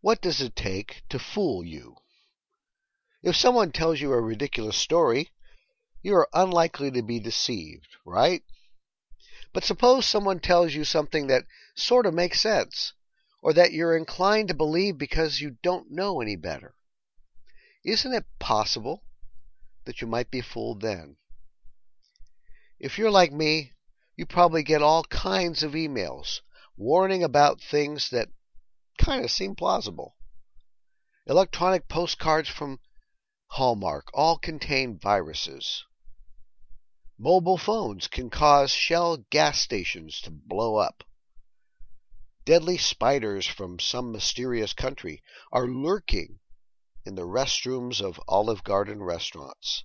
what does it take to fool you? If someone tells you a ridiculous story, you are unlikely to be deceived, right? But suppose someone tells you something that sort of makes sense, or that you're inclined to believe because you don't know any better. Isn't it possible that you might be fooled then? If you're like me, you probably get all kinds of emails warning about things that kind of seem plausible. Electronic postcards from Hallmark all contain viruses. Mobile phones can cause Shell gas stations to blow up. Deadly spiders from some mysterious country are lurking in the restrooms of Olive Garden restaurants.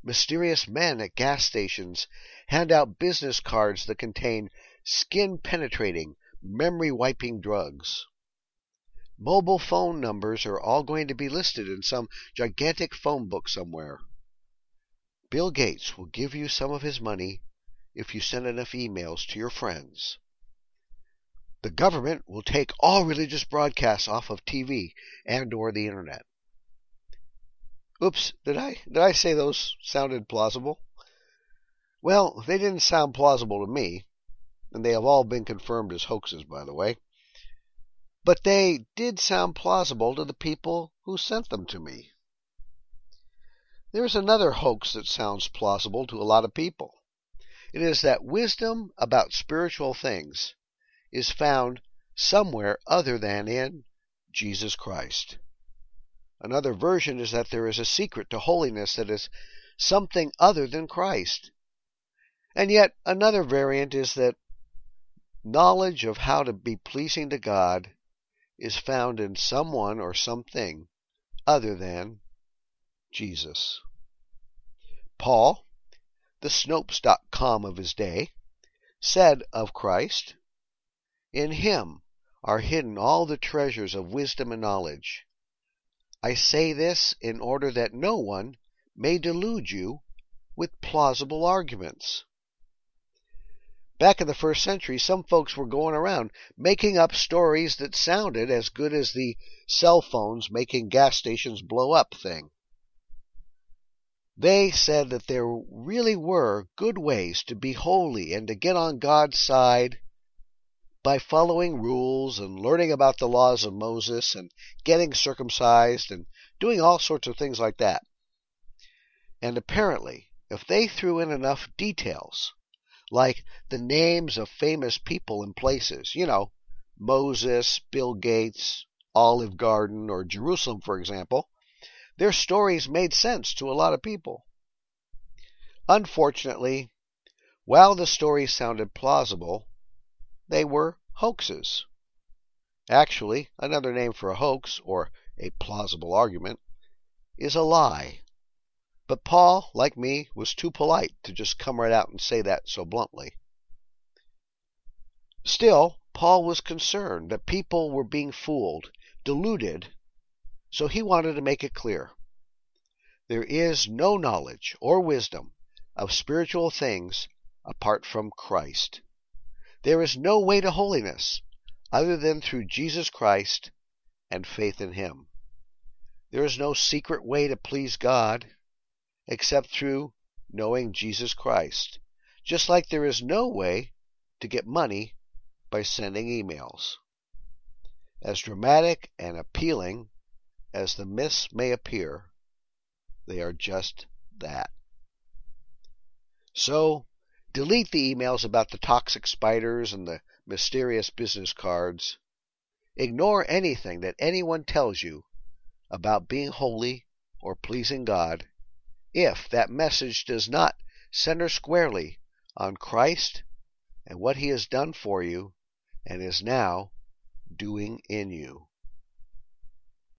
Mysterious men at gas stations hand out business cards that contain skin penetrating, memory wiping drugs. Mobile phone numbers are all going to be listed in some gigantic phone book somewhere. Bill Gates will give you some of his money if you send enough emails to your friends. The government will take all religious broadcasts off of TV and or the internet. Oops, did I did I say those sounded plausible? Well, they didn't sound plausible to me, and they have all been confirmed as hoaxes, by the way. But they did sound plausible to the people who sent them to me. There's another hoax that sounds plausible to a lot of people. It is that wisdom about spiritual things is found somewhere other than in Jesus Christ. Another version is that there is a secret to holiness that is something other than Christ. And yet another variant is that knowledge of how to be pleasing to God is found in someone or something other than Jesus. Paul, the Snopes.com of his day, said of Christ, In him are hidden all the treasures of wisdom and knowledge. I say this in order that no one may delude you with plausible arguments. Back in the first century, some folks were going around making up stories that sounded as good as the cell phones making gas stations blow up thing. They said that there really were good ways to be holy and to get on God's side by following rules and learning about the laws of Moses and getting circumcised and doing all sorts of things like that. And apparently, if they threw in enough details, like the names of famous people and places, you know, Moses, Bill Gates, Olive Garden, or Jerusalem, for example, their stories made sense to a lot of people. Unfortunately, while the stories sounded plausible, they were hoaxes. Actually, another name for a hoax, or a plausible argument, is a lie. But Paul, like me, was too polite to just come right out and say that so bluntly. Still, Paul was concerned that people were being fooled, deluded, so he wanted to make it clear. There is no knowledge or wisdom of spiritual things apart from Christ. There is no way to holiness other than through Jesus Christ and faith in Him. There is no secret way to please God except through knowing Jesus Christ, just like there is no way to get money by sending emails. As dramatic and appealing as the myths may appear, they are just that. So, Delete the emails about the toxic spiders and the mysterious business cards. Ignore anything that anyone tells you about being holy or pleasing God if that message does not center squarely on Christ and what he has done for you and is now doing in you.